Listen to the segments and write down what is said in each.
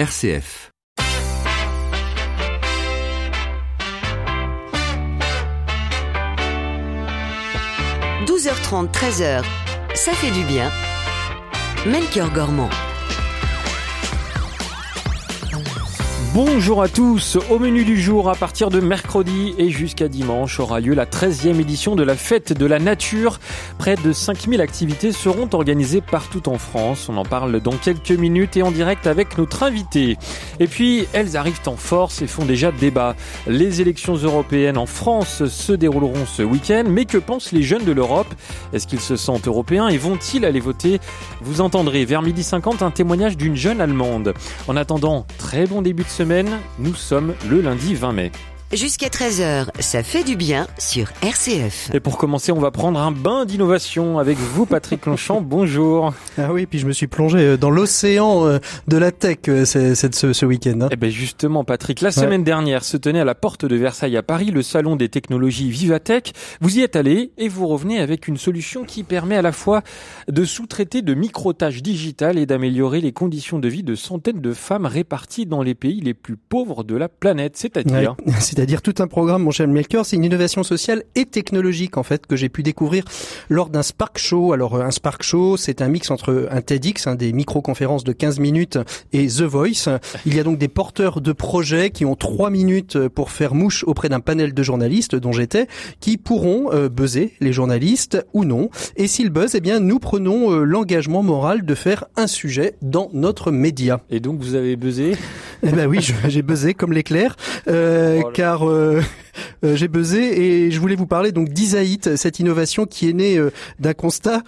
RCF. « 12h30, 13h, ça fait du bien. Melchior Gormand. Bonjour à tous. Au menu du jour, à partir de mercredi et jusqu'à dimanche, aura lieu la 13e édition de la Fête de la Nature. Près de 5000 activités seront organisées partout en France. On en parle dans quelques minutes et en direct avec notre invité. Et puis, elles arrivent en force et font déjà débat. Les élections européennes en France se dérouleront ce week-end. Mais que pensent les jeunes de l'Europe? Est-ce qu'ils se sentent européens et vont-ils aller voter? Vous entendrez vers midi 50 un témoignage d'une jeune Allemande. En attendant, très bon début de semaine. Nous sommes le lundi 20 mai. Jusqu'à 13h, ça fait du bien sur RCF. Et pour commencer, on va prendre un bain d'innovation avec vous, Patrick Longchamp. Bonjour. Ah oui, puis je me suis plongé euh, dans l'océan euh, de la tech euh, ce, ce, ce week-end. Hein. Eh ben justement, Patrick, la semaine dernière se tenait à la porte de Versailles à Paris le salon des technologies Vivatech. Vous y êtes allé et vous revenez avec une solution qui permet à la fois de sous-traiter de micro-tâches digitales et d'améliorer les conditions de vie de centaines de femmes réparties dans les pays les plus pauvres de la planète. C'est-à-dire Ouais, c'est-à-dire tout un programme, mon cher Melchior. C'est une innovation sociale et technologique, en fait, que j'ai pu découvrir lors d'un Spark Show. Alors, euh, un Spark Show, c'est un mix entre un TEDx, un des micro-conférences de 15 minutes, et The Voice. Il y a donc des porteurs de projets qui ont 3 minutes pour faire mouche auprès d'un panel de journalistes, dont j'étais, qui pourront euh, buzzer les journalistes ou non. Et s'ils buzzent, eh bien, nous prenons euh, l'engagement moral de faire un sujet dans notre média. Et donc vous avez buzzé? Eh ben oui, j'ai buzzé comme l'éclair, euh, Oh. Euh, euh, j'ai buzzé et je voulais vous parler donc d'Isaït, cette innovation qui est née euh, d'un constat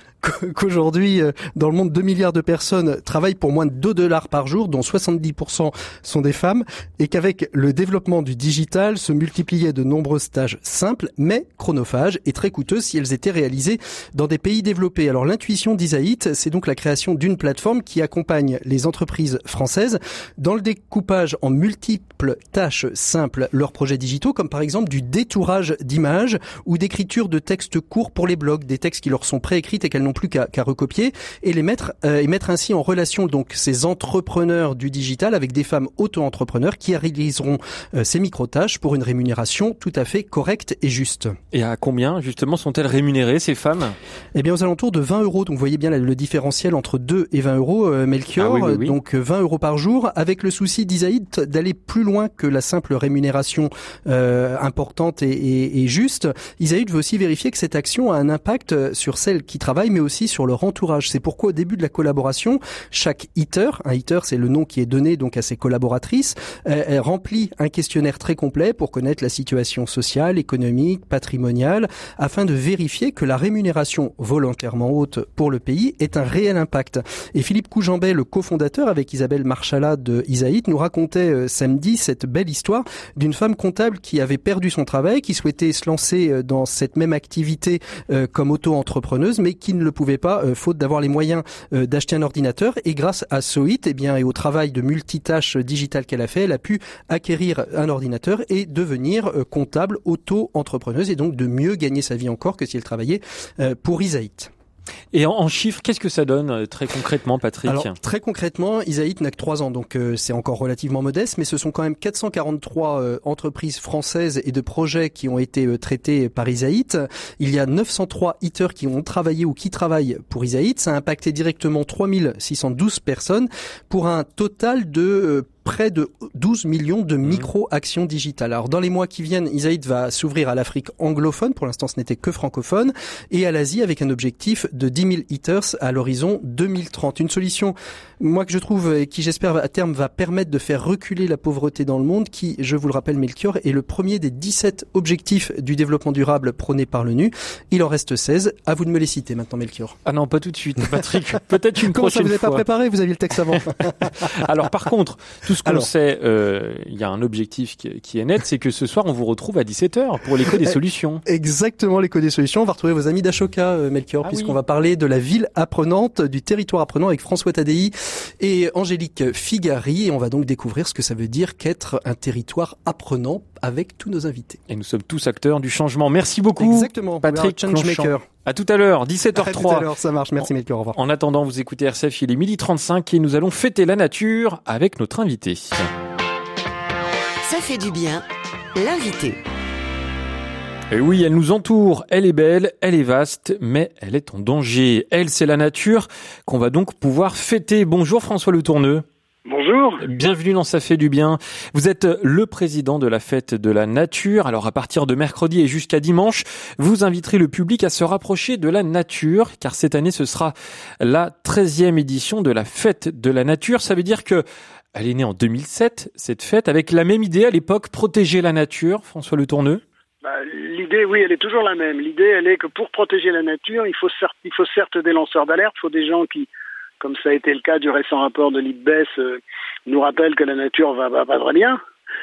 qu'aujourd'hui euh, dans le monde 2 milliards de personnes travaillent pour moins de 2 dollars par jour, dont 70% sont des femmes, et qu'avec le développement du digital se multipliaient de nombreuses tâches simples mais chronophages et très coûteuses si elles étaient réalisées dans des pays développés. Alors l'intuition d'Isaït, c'est donc la création d'une plateforme qui accompagne les entreprises françaises dans le découpage en multiples tâches simples leurs projets digitaux, comme par exemple du détourage d'images ou d'écriture de textes courts pour les blogs, des textes qui leur sont préécrits et qu'elles n'ont plus qu'à qu'à recopier, et les mettre euh, et mettre ainsi en relation donc ces entrepreneurs du digital avec des femmes auto-entrepreneurs qui réaliseront euh, ces micro-tâches pour une rémunération tout à fait correcte et juste. Et à combien justement sont-elles rémunérées ces femmes? Eh bien, aux alentours de 20 euros. Donc, vous voyez bien le différentiel entre 2 et 20 euros, euh, Melchior. Ah oui, oui, oui. Donc, euh, 20 euros par jour, avec le souci d'Isaïd d'aller plus loin que la simple rémunération euh, importante et, et- et juste. Isaïd veut aussi vérifier que cette action a un impact euh, sur celles qui travaillent, mais aussi sur leur entourage. C'est pourquoi, au début de la collaboration, chaque hitter, un hitter, c'est le nom qui est donné donc à ses collaboratrices, euh, elle remplit un questionnaire très complet pour connaître la situation sociale, économique, patrimoniale, afin de vérifier que la rémunération volontairement haute pour le pays est un réel impact. Et Philippe Coujambet, le cofondateur avec Isabelle Marchalat de Isaït, nous racontait euh, samedi cette belle histoire d'une femme comptable qui avait perdu son travail, qui souhaitait se lancer euh, dans cette même activité euh, comme auto-entrepreneuse, mais qui ne le pouvait pas, euh, faute d'avoir les moyens euh, d'acheter un ordinateur. Et grâce à Soit, eh bien, et au travail de multitâches digitales qu'elle a fait, elle a pu acquérir un ordinateur et devenir euh, comptable auto-entrepreneuse et donc de mieux gagner sa vie encore que si elle travaillait euh, pour Isaït. Et en, en chiffres, qu'est-ce que ça donne euh, très concrètement, Patrick Alors très concrètement, Isaït n'a que 3 ans, donc euh, c'est encore relativement modeste, mais ce sont quand même 443 euh, entreprises françaises et de projets qui ont été euh, traités par Isaït. Il y a 903 hitters qui ont travaillé ou qui travaillent pour Isaït. Ça a impacté directement 3612 personnes pour un total de euh, près de 12 millions de micro-actions digitales. Alors dans les mois qui viennent, Isaït va s'ouvrir à l'Afrique anglophone, pour l'instant ce n'était que francophone, et à l'Asie avec un objectif de 10 000 hitters à l'horizon 2030. Une solution, moi que je trouve et qui j'espère à terme va permettre de faire reculer la pauvreté dans le monde, qui, je vous le rappelle Melchior, est le premier des 17 objectifs du développement durable prôné par l'ONU. Il en reste 16. À vous de me les citer maintenant Melchior. Ah non, pas tout de suite, Patrick. Peut-être une Comment ça prochaine vous avez pas préparé Vous aviez le texte avant. Alors par contre, tout ce qu'on Alors. sait, euh, il y a un objectif qui, qui est net, c'est que ce soir on vous retrouve à 17h pour l'écho des Euh, solutions. Exactement, l'écho des solutions. On va retrouver vos amis d'Ashoka, euh, Melchior, Ah puisqu'on oui. va parler de la ville apprenante, du territoire apprenant avec François Tadei et Angélique Figari. Et on va donc découvrir ce que ça veut dire qu'être un territoire apprenant avec tous nos invités. Et nous sommes tous acteurs du changement. Merci beaucoup. Exactement. Patrick changemaker. À tout à l'heure, 17h03. À tout à l'heure, ça marche. Merci Melchior, au revoir. En attendant, vous écoutez RCF, il est 12h35 et nous allons fêter la nature avec notre invité. Ça fait du bien, l'invité. Et oui, elle nous entoure, elle est belle, elle est vaste, mais elle est en danger. Elle, c'est la nature qu'on va donc pouvoir fêter. Bonjour François Le Tourneux. Bonjour. Bienvenue dans Ça fait du bien. Vous êtes le président de la fête de la nature. Alors à partir de mercredi et jusqu'à dimanche, vous inviterez le public à se rapprocher de la nature, car cette année ce sera la 13e édition de la fête de la nature. Ça veut dire que elle est née en 2007, cette fête, avec la même idée à l'époque, protéger la nature, François Le Tourneux bah, L'idée, oui, elle est toujours la même. L'idée, elle est que pour protéger la nature, il faut certes, il faut certes des lanceurs d'alerte, il faut des gens qui comme ça a été le cas du récent rapport de l'IPBES, euh, nous rappelle que la nature va, va pas très bien.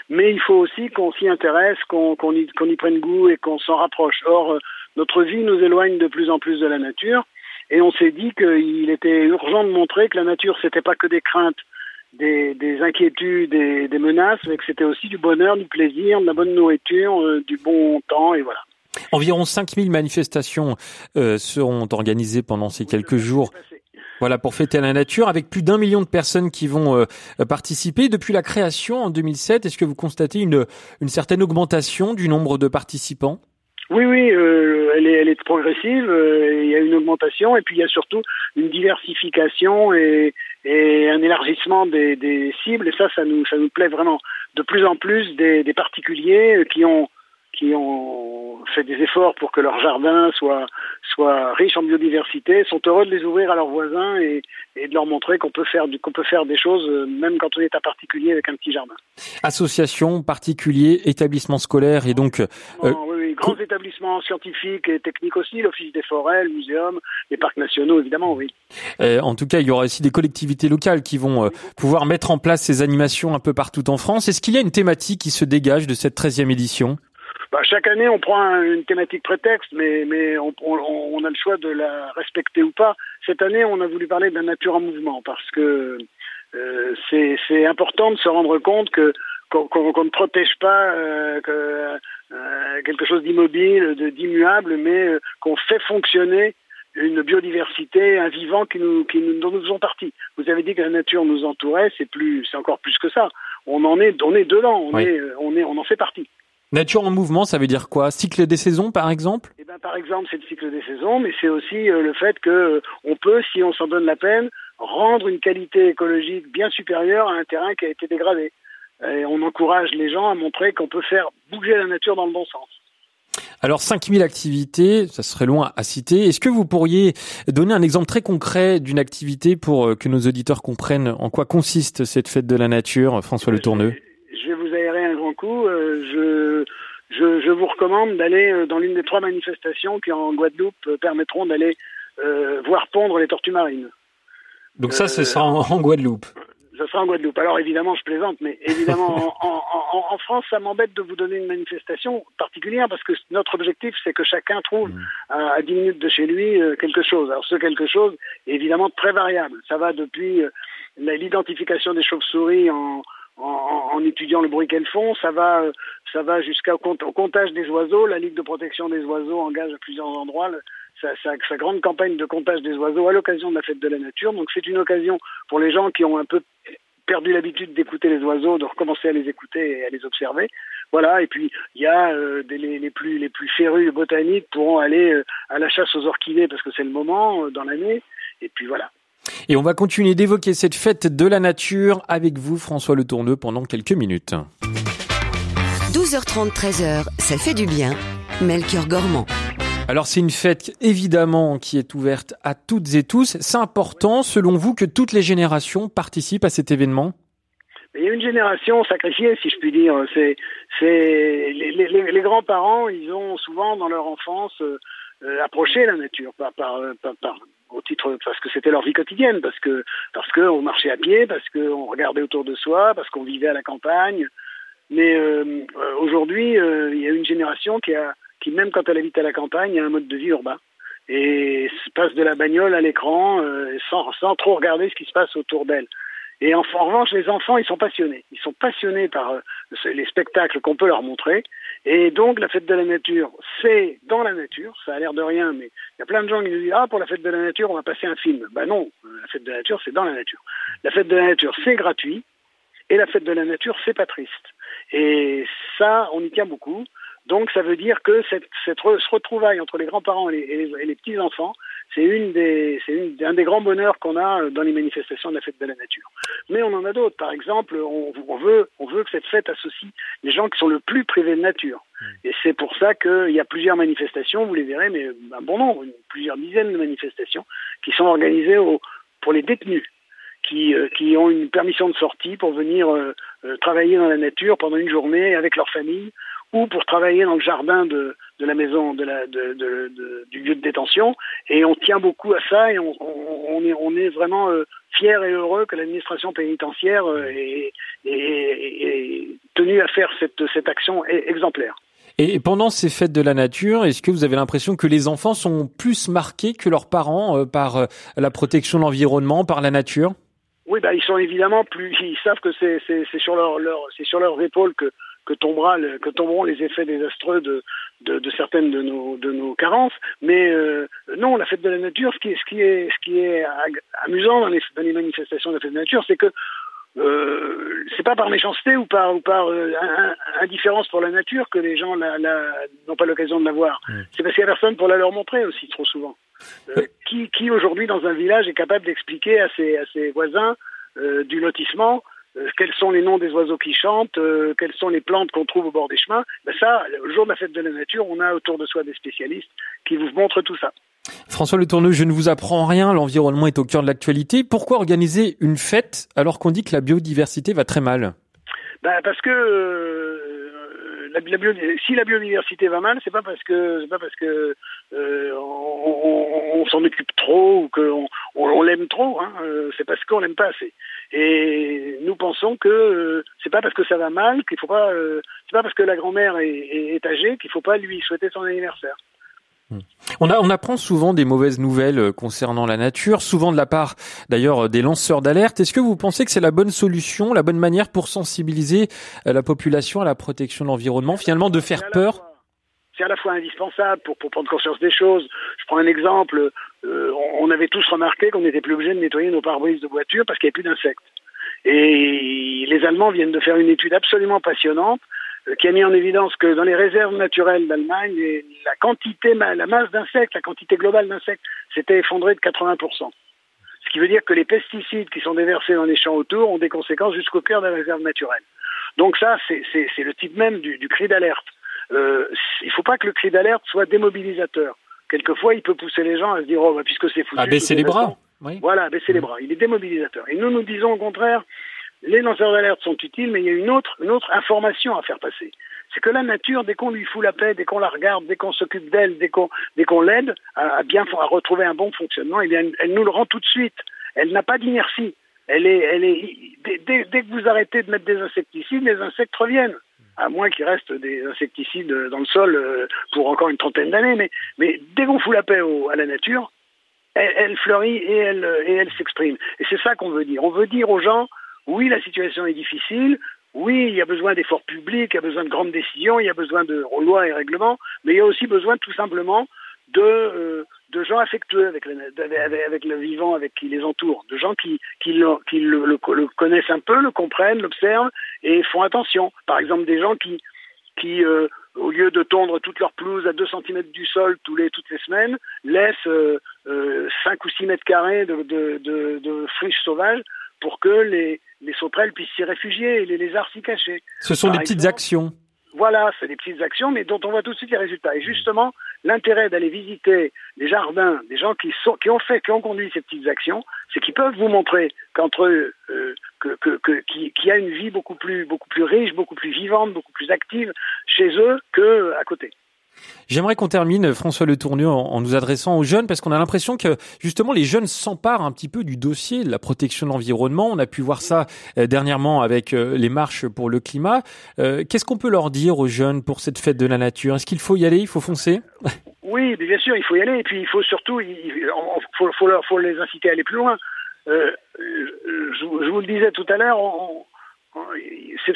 Mais il faut aussi qu'on s'y intéresse, qu'on y, y, prenne goût et qu'on s'en rapproche. Or, euh, notre vie nous éloigne de plus en plus de la nature. Et on s'est dit qu'il était urgent de montrer que la nature, c'était pas que des craintes, des, des inquiétudes, des, des, menaces, mais que c'était aussi du bonheur, du plaisir, de la bonne nourriture, euh, du bon temps, et voilà. Environ 5000 manifestations euh, seront organisées pendant ces quelques jours. Voilà, pour fêter la nature, avec plus d'un million de personnes qui vont euh, participer. Depuis la création en 2007, est-ce que vous constatez une, une certaine augmentation du nombre de participants? Oui, oui, euh, elle, est, elle est progressive. Euh, il y a une augmentation et puis il y a surtout une diversification et, et un élargissement des, des, cibles. Et ça, ça nous, ça nous plaît vraiment. De plus en plus des, des particuliers qui ont qui ont fait des efforts pour que leur jardin soit, soit riche en biodiversité, sont heureux de les ouvrir à leurs voisins et, et de leur montrer qu'on peut faire qu'on peut faire des choses euh, même quand on est un particulier avec un petit jardin. Associations, particuliers, établissements scolaires et donc euh, oui, oui, grands établissements scientifiques et techniques aussi, l'Office des forêts, le muséum, les parcs nationaux évidemment, oui. Euh, en tout cas, il y aura aussi des collectivités locales qui vont euh, pouvoir mettre en place ces animations un peu partout en France. Est-ce qu'il y a une thématique qui se dégage de cette 13e édition? Bah, chaque année, on prend une thématique prétexte, mais, mais on, on, on, a le choix de la respecter ou pas. Cette année, on a voulu parler de la nature en mouvement parce que euh, c'est important de se rendre compte que qu'on ne protège pas euh, que, euh, quelque chose d'immobile, d'immuable, mais euh, qu'on fait fonctionner une biodiversité, un vivant qui nous, qui nous, dont nous faisons partie. Vous avez dit que la nature nous entourait, c'est plus, c'est encore plus que ça. On en est, on est dedans, on est, on est, on en fait partie. Nature en mouvement, ça veut dire quoi? Cycle des saisons, par exemple? Eh ben, par exemple, c'est le cycle des saisons, mais c'est aussi euh, le fait que euh, on peut, si on s'en donne la peine, rendre une qualité écologique bien supérieure à un terrain qui a été dégradé. Et on encourage les gens à montrer qu'on peut faire bouger la nature dans le bon sens. Alors 5000 activités, ça serait loin à citer. Est-ce que vous pourriez donner un exemple très concret d'une activité pour euh, que nos auditeurs comprennent en quoi consiste cette fête de la nature, François Le Tourneux? Euh, je, je, je, vous recommande d'aller euh, dans l'une des trois manifestations qui en Guadeloupe euh, permettront d'aller voir pondre les tortues marines. Donc ça, ce sera en, Guadeloupe. Ça sera en Guadeloupe. Alors évidemment, je plaisante, mais évidemment, en, en, en, France, ça m'embête de vous donner une manifestation particulière parce que notre objectif, c'est que chacun trouve mmh. à, à 10 minutes de chez lui quelque chose. Alors ce quelque chose est évidemment très variable. Ça va depuis l'identification des chauves-souris en, en, en, étudiant le bruit qu'elles font. Ça va, euh, ça va jusqu'au au comptage des oiseaux. La Ligue de protection des oiseaux engage à plusieurs endroits sa, sa, sa, grande campagne de comptage des oiseaux à l'occasion de la fête de la nature. Donc c'est une occasion pour les gens qui ont un peu perdu l'habitude d'écouter les oiseaux, de recommencer à les écouter et à les observer. Voilà. Et puis il y a euh, des, les, les, plus les plus férus botaniques pourront aller euh, à la chasse aux orchidées parce que c'est le moment euh, dans l'année. Et puis voilà. Et on va continuer d'évoquer cette fête de la nature avec vous, François Le Tourneux, pendant quelques minutes. 12h30, 13h, ça fait du bien. Melchior Gormand. Alors c'est une fête évidemment qui est ouverte à toutes et tous. C'est important selon vous que toutes les générations participent à cet événement? Il y a une génération sacrifiée, si je puis dire. C'est, c'est les, les, les grands-parents, ils ont souvent dans leur enfance euh, approché la nature par, par, par, par au titre parce que c'était leur vie quotidienne, parce que parce qu'on marchait à pied, parce qu'on regardait autour de soi, parce qu'on vivait à la campagne. Mais euh, aujourd'hui, euh, il y a une génération qui a qui même quand elle habite à la campagne, a un mode de vie urbain et passe de la bagnole à l'écran euh, sans sans trop regarder ce qui se passe autour d'elle. Et en, en, revanche, les enfants, ils sont passionnés. Ils sont passionnés par euh, les spectacles qu'on peut leur montrer. Et donc, la fête de la nature, c'est dans la nature. Ça a l'air de rien, mais il y a plein de gens qui disent, ah, pour la fête de la nature, on va passer un film. Ben non, la fête de la nature, c'est dans la nature. La fête de la nature, c'est gratuit. Et la fête de la nature, c'est pas triste. Et ça, on y tient beaucoup. Donc ça veut dire que cette, cette ce retrouvaille entre les grands-parents et les petits-enfants, c'est une des, c'est un des grands bonheurs qu'on a dans les manifestations de la fête de la nature. Mais on en a d'autres. Par exemple, on, on, veut, on veut que cette fête associe les gens qui sont le plus privés de nature. Mmh. Et c'est pour ça qu'il y a plusieurs manifestations, vous les verrez, mais un bon nombre, plusieurs dizaines de manifestations qui sont organisées au, pour les détenus. Qui, euh, qui, ont une permission de sortie pour venir euh, euh, travailler dans la nature pendant une journée avec leur famille ou pour travailler dans le jardin de, de la maison, de la, de, de, du lieu de détention. Et on tient beaucoup à ça et on, on, est, on est vraiment euh, fiers et heureux que l'administration pénitentiaire est, est, tenue à faire cette, cette action e, exemplaire. Et pendant ces fêtes de la nature, est-ce que vous avez l'impression que les enfants sont plus marqués que leurs parents euh, par euh, la protection de l'environnement, par la nature? Oui, bah, ils sont évidemment plus. Ils savent que c'est sur leur, leur c'est sur leurs épaules que que, tombera que tomberont les effets désastreux de, de, de, certaines de nos, de nos carences. Mais euh, non, la fête de la nature, ce qui est, ce qui est, ce qui est amusant dans les, dans les manifestations de la fête de la nature, c'est que euh, c'est pas par méchanceté ou par ou par euh, indifférence pour la nature que les gens n'ont pas l'occasion de la voir. Mmh. C'est parce qu'il n'y a personne pour la leur montrer aussi trop souvent. Euh, qui qui aujourd'hui dans un village est capable d'expliquer à ses, à ses voisins du lotissement quels sont les noms des oiseaux qui chantent, euh, quelles sont les plantes qu'on trouve au bord des chemins. Ben ça, le jour de la fête de la nature, on a autour de soi des spécialistes qui vous montrent tout ça. François Le Tourneux, je ne vous apprends rien, l'environnement est au cœur de l'actualité. Pourquoi organiser une fête alors qu'on dit que la biodiversité va très mal? Ben Parce que euh, la, la si la biodiversité va mal, c'est pas parce que c'est pas parce que euh, on, on, on s'en occupe trop ou qu'on on, l'aime trop, hein, euh, c'est parce qu'on l'aime pas assez. Et nous pensons que euh, c'est pas parce que ça va mal qu'il faut pas, euh, c'est pas parce que la grand-mère est, âgée qu'il faut pas lui souhaiter son anniversaire. Hmm. On, apprend souvent des mauvaises nouvelles euh, concernant la nature, souvent de la part d'ailleurs des lanceurs d'alerte. Est-ce que vous pensez que c'est la bonne solution, la bonne manière pour sensibiliser la population à la protection de l'environnement, finalement de faire peur? C'est à la fois indispensable pour, prendre conscience des choses. Je prends un exemple. Euh, on avait tous remarqué qu'on n'était plus obligé de nettoyer nos pare-brises de voiture parce qu'il n'y avait plus d'insectes. Et les Allemands viennent de faire une étude absolument passionnante euh, qui a mis en évidence que dans les réserves naturelles d'Allemagne, la quantité, la masse d'insectes, la quantité globale d'insectes s'était effondrée de 80%. Ce qui veut dire que les pesticides qui sont déversés dans les champs autour ont des conséquences jusqu'au cœur des réserves naturelles. Donc ça, c'est le type même du cri d'alerte. Euh, il ne faut pas que le cri d'alerte soit démobilisateur. Quelquefois, il peut pousser les gens à se dire, oh, bah, puisque c'est foutu. À baisser les bras. Oui. Voilà, baisser les bras. Il est démobilisateur. Et nous, nous disons au contraire, les lanceurs d'alerte sont utiles, mais il y a une autre, une autre information à faire passer. C'est que la nature, dès qu'on lui fout la paix, dès qu'on la regarde, dès qu'on s'occupe d'elle, dès qu'on, dès qu'on l'aide à, à, bien à retrouver un bon fonctionnement, eh bien, elle nous le rend tout de suite. Elle n'a pas d'inertie. Elle est, elle est, dès, dès, que vous arrêtez de mettre des insecticides, les insectes reviennent à moins qu'il reste des insecticides dans le sol euh, pour encore une trentaine d'années. Mais, mais dès qu'on fout la paix au, à la nature, elle, elle, fleurit et elle, et elle s'exprime. Et c'est ça qu'on veut dire. On veut dire aux gens, oui, la situation est difficile, oui, il y a besoin d'efforts publics, il y a besoin de grandes décisions, il y a besoin de lois et règlements, mais il y a aussi besoin tout simplement de, euh, de gens affectueux avec, avec, avec, le vivant, avec qui les entoure, de gens qui, qui, le, qui le, le, le connaissent un peu, le comprennent, l'observent et font attention. Par exemple, des gens qui, qui euh, au lieu de tondre toute leur pelouse à 2 cm du sol tous les, toutes les semaines, laissent euh, euh, 5 ou 6 mètres carrés de, de, de, de friches sauvages pour que les, les sauterelles puissent s'y réfugier et les lézards s'y cacher. Ce sont Par des petites actions. Voilà, c'est des petites actions, mais dont on voit tout de suite les résultats. Et justement, l'intérêt d'aller visiter les jardins des gens qui, ont fait, qui ont conduit ces petites actions, c'est qu'ils peuvent vous montrer qu'entre eux, euh, que, a une vie beaucoup plus, beaucoup plus riche, beaucoup plus vivante, beaucoup plus active chez eux que à côté. J'aimerais qu'on termine, François Le Tournu, en, nous adressant aux jeunes, parce qu'on a l'impression que justement les jeunes s'emparent un petit peu du dossier de la protection de l'environnement. On a pu voir ça euh, dernièrement avec euh, les marches pour le climat. Euh, Qu'est-ce qu'on peut leur dire aux jeunes pour cette fête de la nature? Est-ce qu'il faut y aller? Il faut foncer? Oui, bien sûr, il faut y aller. Et puis il faut surtout, il faut, les inciter à aller plus loin. Je, je, vous le disais tout à l'heure,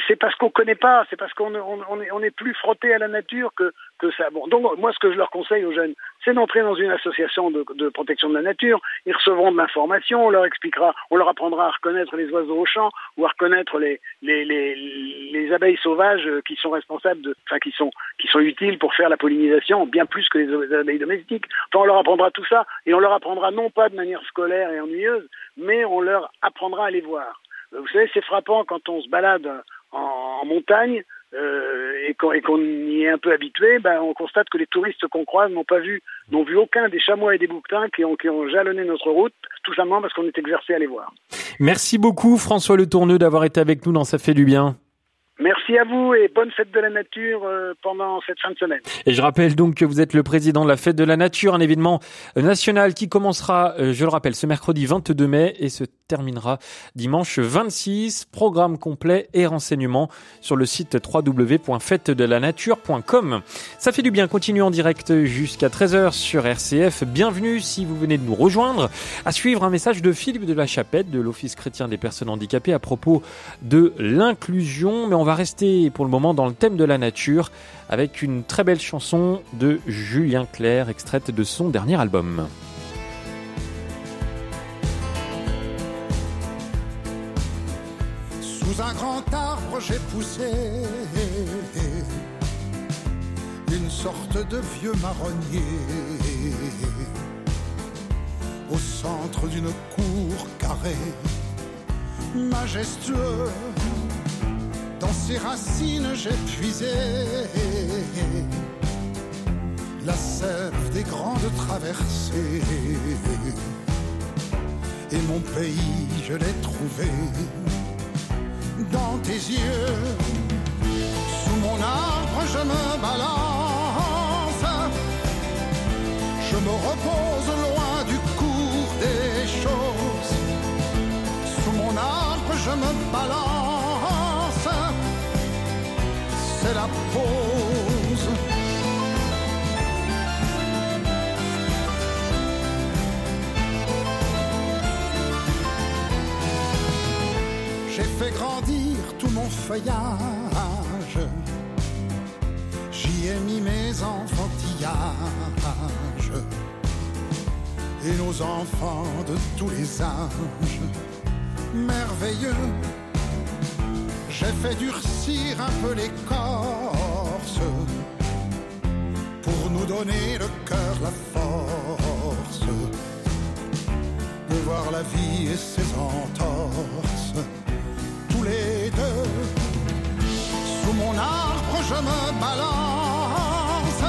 c'est parce qu'on connaît pas, c'est parce qu'on on, on, est, plus frotté à la nature que, ça. Donc moi, ce que je leur conseille aux jeunes, c'est d'entrer dans une association de, protection de la nature. Ils recevront de l'information, on leur expliquera, on leur apprendra à reconnaître les oiseaux au champ ou à reconnaître les abeilles sauvages qui sont responsables de, enfin, qui sont, qui sont utiles pour faire la pollinisation bien plus que les abeilles domestiques. Enfin, on leur apprendra tout ça et on leur apprendra non pas de manière scolaire et ennuyeuse, mais on leur apprendra à les voir. Vous savez, c'est frappant quand on se balade en, montagne euh, et qu'on y est un peu habitué, ben, on constate que les touristes qu'on croise n'ont pas vu, n'ont vu aucun des chamois et des bouquetins qui ont, qui ont jalonné notre route, tout simplement parce qu'on est exercé à les voir. Merci beaucoup François Le Tourneux d'avoir été avec nous dans Ça fait du bien. Merci à vous et bonne fête de la nature euh, pendant cette fin de semaine. Et je rappelle donc que vous êtes le président de la fête de la nature, un événement national qui commencera, euh, je le rappelle, ce mercredi 22 mai et se terminera dimanche 26. Programme complet et renseignements sur le site www.fêtedelanature.com. Ça fait du bien, continue en direct jusqu'à 13h sur RCF. Bienvenue si vous venez de nous rejoindre. À suivre un message de Philippe de la Chapette de l'Office chrétien des personnes handicapées à propos de l'inclusion. Mais on va rester pour le moment dans le thème de la nature avec une très belle chanson de Julien Clerc, extraite de son dernier album. Sous un grand arbre, j'ai poussé une sorte de vieux marronnier au centre d'une cour carrée, majestueux ses racines, j'ai puisé la sève des grandes traversées. Et mon pays, je l'ai trouvé dans tes yeux. Sous mon arbre, je me balance. Je me repose loin du cours des choses. Sous mon arbre, je me balance J'ai fait grandir tout mon feuillage. J'y ai mis mes enfantillages. Et nos enfants de tous les âges. Merveilleux j'ai fait durcir un peu l'écorce pour nous donner le cœur, la force de voir la vie et ses entorses. Tous les deux, sous mon arbre, je me balance.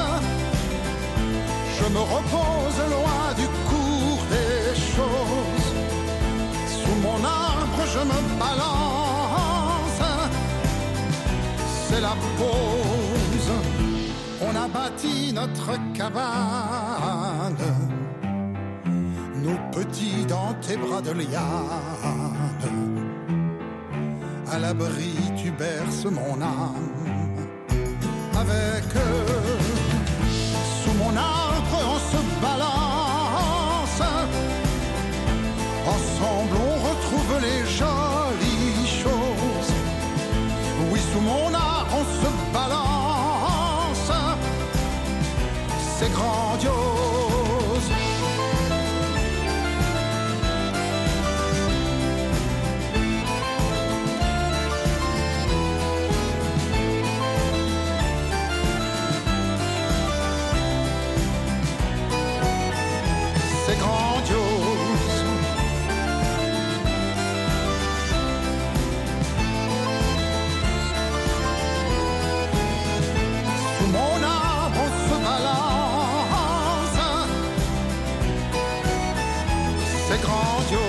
Je me repose loin du cours des choses. Sous mon arbre, je me balance la pause. On a bâti notre cabane, nos petits dans tes bras de liane. À l'abri, tu berces mon âme. Avec eux, C'est grandiose.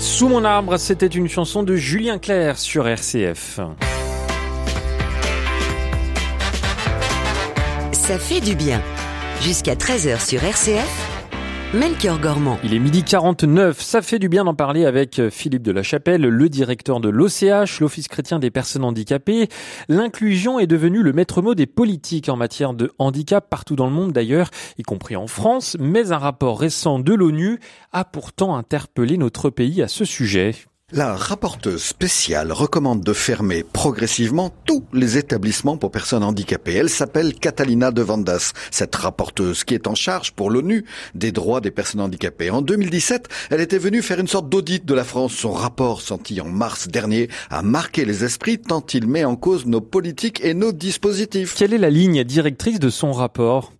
Sous mon arbre, c'était une chanson de Julien Clerc sur RCF. Ça fait du bien. Jusqu'à 13h sur RCF. Melchior Gormand. Il est midi 49. Ça fait du bien d'en parler avec euh, Philippe de la Chapelle, le directeur de l'OCH, l'Office chrétien des personnes handicapées. L'inclusion est devenue le maître mot des politiques en matière de handicap partout dans le monde d'ailleurs, y compris en France. Mais un rapport récent de l'ONU a pourtant interpellé notre pays à ce sujet. La rapporteuse spéciale recommande de fermer progressivement tous les établissements pour personnes handicapées. Elle s'appelle Catalina de Vandas, cette rapporteuse qui est en charge pour l'ONU des droits des personnes handicapées. En 2017, elle était venue faire une sorte d'audit de la France. Son rapport sorti en mars dernier a marqué les esprits tant il met en cause nos politiques et nos dispositifs. Quelle est la ligne directrice de son rapport?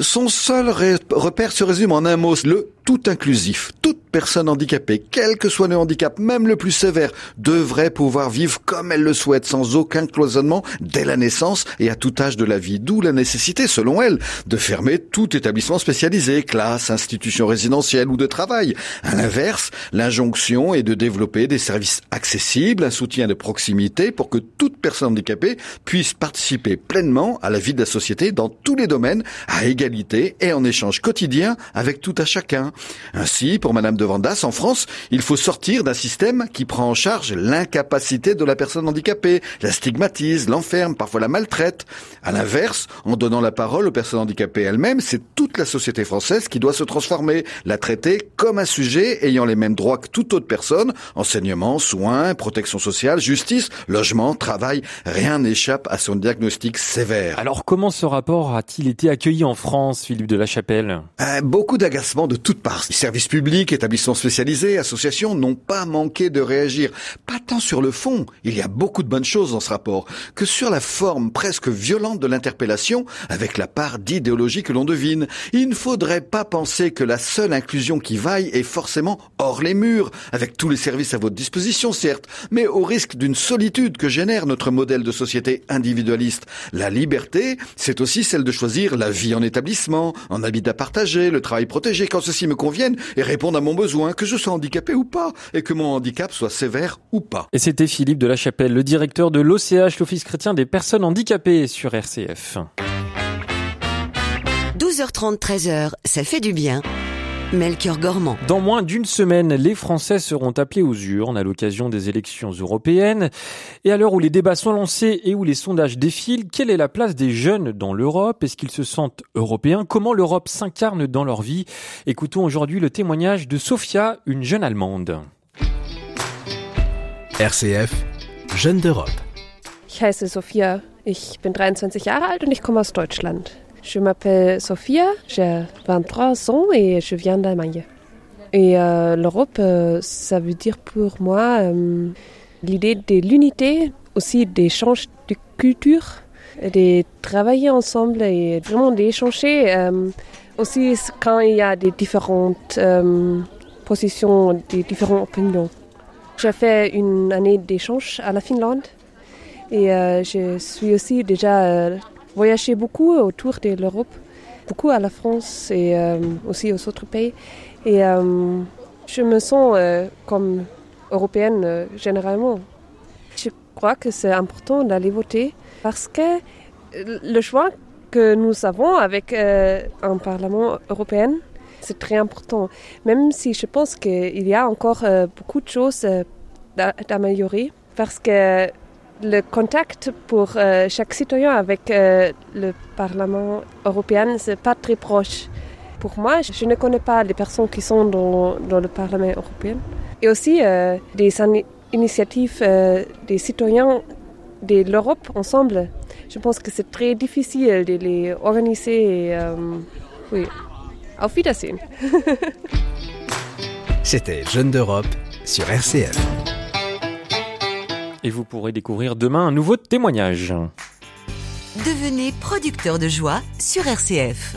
Son seul repère se résume en un mot, le tout inclusif. Toute personne handicapée, quel que soit le handicap, même le plus sévère, devrait pouvoir vivre comme elle le souhaite, sans aucun cloisonnement, dès la naissance et à tout âge de la vie. D'où la nécessité, selon elle, de fermer tout établissement spécialisé, classe, institution résidentielle ou de travail. À l'inverse, l'injonction est de développer des services accessibles, un soutien de proximité pour que toute personne handicapée puisse participer pleinement à la vie de la société dans tous les domaines, à égalité et en échange quotidien avec tout à chacun. Ainsi, pour Madame de Vandas, en France, il faut sortir d'un système qui prend en charge l'incapacité de la personne handicapée, la stigmatise, l'enferme, parfois la maltraite. À l'inverse, en donnant la parole aux personnes handicapées elles-mêmes, c'est toute la société française qui doit se transformer, la traiter comme un sujet ayant les mêmes droits que toute autre personne, enseignement, soins, protection sociale, justice, logement, travail, rien n'échappe à son diagnostic sévère. Alors comment ce rapport a-t-il été accueilli en France, Philippe de la Chapelle? Euh, Beaucoup d'agacement de toutes les services publics, établissements spécialisés, associations n'ont pas manqué de réagir. Pas tant sur le fond, il y a beaucoup de bonnes choses dans ce rapport, que sur la forme presque violente de l'interpellation, avec la part d'idéologie que l'on devine. Il ne faudrait pas penser que la seule inclusion qui vaille est forcément hors les murs, avec tous les services à votre disposition, certes, mais au risque d'une solitude que génère notre modèle de société individualiste. La liberté, c'est aussi celle de choisir la vie en établissement, en habitat partagé, le travail protégé, quand ceci me conviennent et répondent à mon besoin, que je sois handicapé ou pas, et que mon handicap soit sévère ou pas. Et c'était Philippe de la Chapelle, le directeur de l'OCH, l'Office chrétien des personnes handicapées sur RCF. 12h30, 13h, ça fait du bien. Melchior Gormand. Dans moins d'une semaine, les Français seront appelés aux urnes à l'occasion des élections européennes. Et à l'heure où les débats sont lancés et où les sondages défilent, quelle est la place des jeunes dans l'Europe? Est-ce qu'ils se sentent européens? Comment l'Europe s'incarne dans leur vie? Écoutons aujourd'hui le témoignage de Sophia, une jeune Allemande. RCF, Jeune d'Europe. Ich heiße Sophia, ich bin 23 Jahre alt und ich komme aus Deutschland. Je m'appelle Sophia, j'ai 23 ans et je viens d'Allemagne. Et euh, l'Europe, euh, ça veut dire pour moi euh, l'idée de l'unité, aussi d'échange de culture, de travailler ensemble et vraiment d'échanger. aussi quand il y a des différentes positions, des différentes opinions. J'ai fait une année d'échange à la Finlande et je suis aussi déjà voyagé beaucoup autour de l'Europe, beaucoup à la France et euh, aussi aux autres pays. Et euh, je me sens euh, comme européenne généralement. Je crois que c'est important d'aller voter parce que le choix que nous avons avec un Parlement européen, c'est très important. Même si je pense qu'il y a encore beaucoup de choses d'améliorer parce que le contact pour euh, chaque citoyen avec euh, le Parlement européen, c'est pas très proche. Pour moi, je ne connais pas les personnes qui sont dans, le Parlement européen. Et aussi euh, des initiatives des citoyens de l'Europe ensemble. Je pense que c'est très difficile de les organiser. Oui. Auf Wiedersehen. C'était Jeunes d'Europe sur RCF. Et vous pourrez découvrir demain un nouveau témoignage. Devenez producteur de joie sur RCF.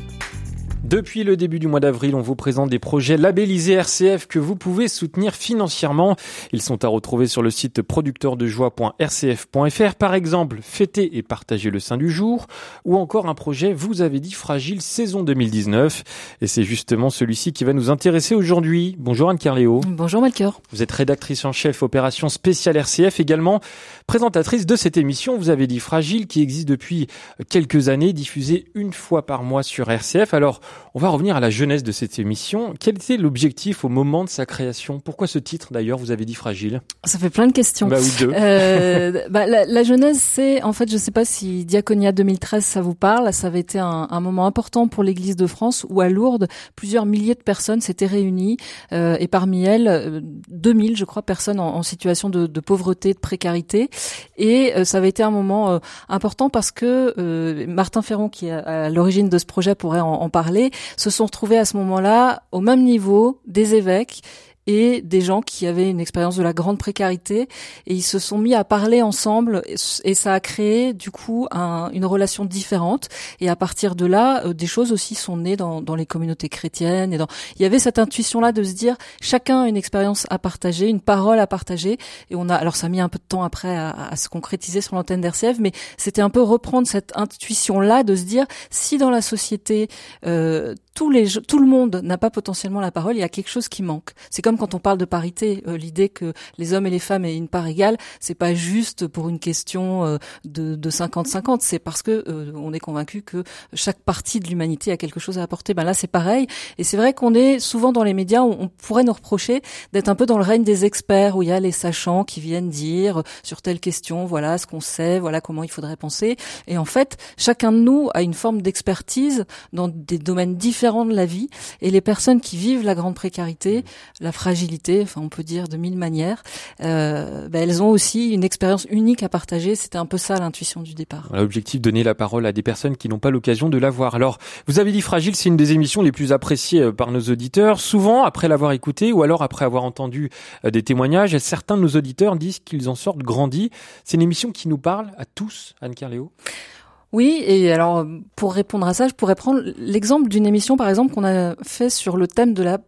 Depuis le début du mois d'avril, on vous présente des projets labellisés RCF que vous pouvez soutenir financièrement. Ils sont à retrouver sur le site producteurdejoie.rcf.fr. Par exemple, fêter et partager le sein du jour ou encore un projet Vous avez dit fragile saison 2019. Et c'est justement celui-ci qui va nous intéresser aujourd'hui. Bonjour Anne Carléo. Bonjour Melchior. Vous êtes rédactrice en chef opération spéciale RCF également, présentatrice de cette émission Vous avez dit fragile qui existe depuis quelques années, diffusée une fois par mois sur RCF. Alors, On va revenir à la jeunesse de cette émission. Quel était l'objectif au moment de sa création? Pourquoi ce titre d'ailleurs Vous avez dit fragile? Ça fait plein de questions. Bah oui, deux. Euh, bah, la, la genèse, c'est en fait, je sais pas si Diaconia 2013 ça vous parle. Ça avait été un, un moment important pour l'Église de France où à Lourdes, plusieurs milliers de personnes s'étaient réunies euh, et parmi elles, euh, 2000, je crois, personnes en, en situation de, de pauvreté, de précarité. Et euh, ça avait été un moment euh, important parce que euh, Martin Ferron, qui est à l'origine de ce projet, pourrait en, en parler, se sont retrouvés à ce moment-là au même niveau des évêques et des gens qui avaient une expérience de la grande précarité. Et ils se sont mis à parler ensemble et ça a créé du coup un, une relation différente. Et à partir de là euh, des choses aussi sont nées dans, les communautés chrétiennes et dans il y avait cette intuition là de se dire chacun a une expérience à partager une parole à partager. Et on a alors ça a mis un peu de temps après à, se concrétiser sur l'antenne d'RCF mais c'était un peu reprendre cette intuition là de se dire si dans la société euh, tous les tout le monde n'a pas potentiellement la parole, il y a quelque chose qui manque. C'est quand on parle de parité, euh, l'idée que les hommes et les femmes aient une part égale, c'est pas juste pour une question euh, de de 50-50, c'est parce que euh, on est convaincu que chaque partie de l'humanité a quelque chose à apporter. Ben là, c'est pareil. Et c'est vrai qu'on est souvent dans les médias, on, on pourrait nous reprocher d'être un peu dans le règne des experts, où il y a les sachants qui viennent dire sur telle question, voilà ce qu'on sait, voilà comment il faudrait penser. Et en fait, chacun de nous a une forme d'expertise dans des domaines différents de la vie et les personnes qui vivent la grande précarité, la fragilité, enfin on peut dire de mille manières, euh, ben, elles ont aussi une expérience unique à partager. C'était un peu ça l'intuition du départ. L'objectif donner la parole à des personnes qui n'ont pas l'occasion de la voir. Alors, vous avez dit Fragile, c'est une des émissions les plus appréciées euh, par nos auditeurs. Souvent, après l'avoir écouté ou alors après avoir entendu euh, des témoignages, certains de nos auditeurs disent qu'ils en sortent grandis. C'est une émission qui nous parle à tous, Anne Carléo. Oui, et alors pour répondre à ça, je pourrais prendre l'exemple d'une émission, par exemple, qu'on a fait sur le thème de la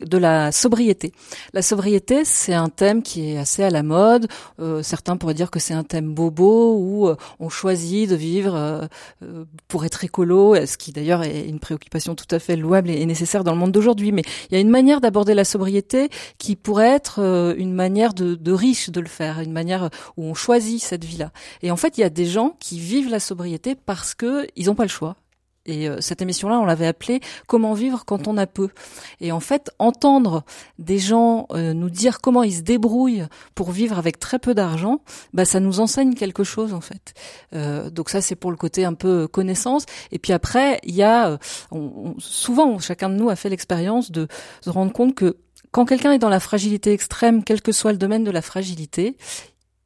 de la sobriété. La sobriété, c'est un thème qui est assez à la mode. Euh, certains pourraient dire que c'est un thème bobo où euh, on choisit de vivre euh, euh pour être écolo, ce qui d'ailleurs est une préoccupation tout à fait louable et, nécessaire dans le monde d'aujourd'hui. Mais il y a une manière d'aborder la sobriété qui pourrait être euh, une manière de, de riche de le faire, une manière où on choisit cette vie-là. Et en fait, il y a des gens qui vivent la sobriété parce que ils n'ont pas le choix. Et euh, cette émission-là, on l'avait appelée Comment vivre quand on a peu. Et en fait, entendre des gens euh, nous dire comment ils se débrouillent pour vivre avec très peu d'argent, bah ça nous enseigne quelque chose en fait. Euh, donc ça, c'est pour le côté un peu connaissance. Et puis après, il y a souvent chacun de nous a fait l'expérience de se rendre compte que quand quelqu'un est dans la fragilité extrême, quel que soit le domaine de la fragilité,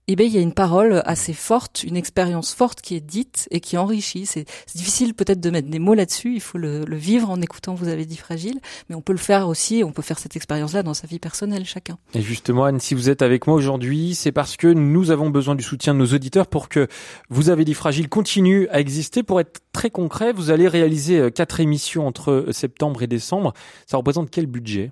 eh bien, il y a une parole assez forte, une expérience forte qui est dite et qui enrichit. C'est difficile peut-être de mettre des mots là-dessus. Il faut le, le, vivre en écoutant. Vous avez dit fragile, mais on peut le faire aussi. On peut faire cette expérience-là dans sa vie personnelle, chacun. Et justement, Anne, si vous êtes avec moi aujourd'hui, c'est parce que nous avons besoin du soutien de nos auditeurs pour que vous avez dit fragile continue à exister. Pour être très concret, vous allez réaliser quatre émissions entre septembre et décembre. Ça représente quel budget?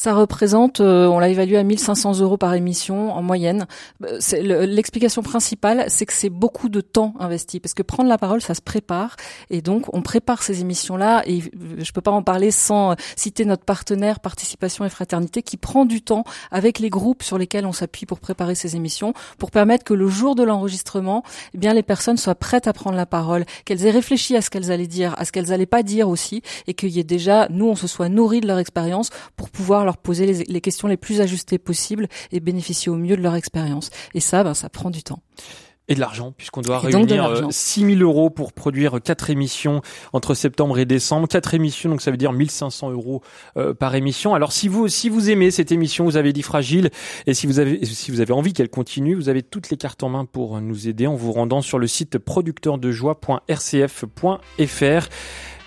Ça représente, euh, on l'a évalué à 1500 euros par émission en moyenne. L'explication principale, c'est que c'est beaucoup de temps investi, parce que prendre la parole, ça se prépare, et donc on prépare ces émissions-là, et je peux pas en parler sans citer notre partenaire Participation et Fraternité, qui prend du temps avec les groupes sur lesquels on s'appuie pour préparer ces émissions, pour permettre que le jour de l'enregistrement, eh bien les personnes soient prêtes à prendre la parole, qu'elles aient réfléchi à ce qu'elles allaient dire, à ce qu'elles allaient pas dire aussi, et qu'il y ait déjà, nous, on se soit nourri de leur expérience pour pouvoir poser les, les, questions les plus ajustées possibles et bénéficier au mieux de leur expérience. Et ça, ben, ça prend du temps et de l'argent puisqu'on doit et réunir 6 000 euros pour produire quatre émissions entre septembre et décembre. Quatre émissions, donc ça veut dire 1500 euros euh, par émission. Alors si vous si vous aimez cette émission, vous avez dit fragile, et si vous avez si vous avez envie qu'elle continue, vous avez toutes les cartes en main pour nous aider en vous rendant sur le site producteurdejoie.rcf.fr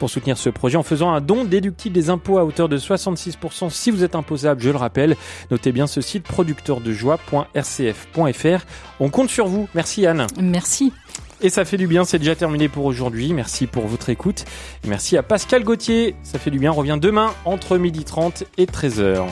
pour soutenir ce projet en faisant un don déductible des impôts à hauteur de 66% si vous êtes imposable, je le rappelle. Notez bien ce site producteurdejoie.rcf.fr. On compte sur vous. Merci Anne. Merci. Et ça fait du bien, c'est déjà terminé pour aujourd'hui. Merci pour votre écoute. merci à Pascal Gauthier. Ça fait du bien, on revient demain entre 12h30 et 13h.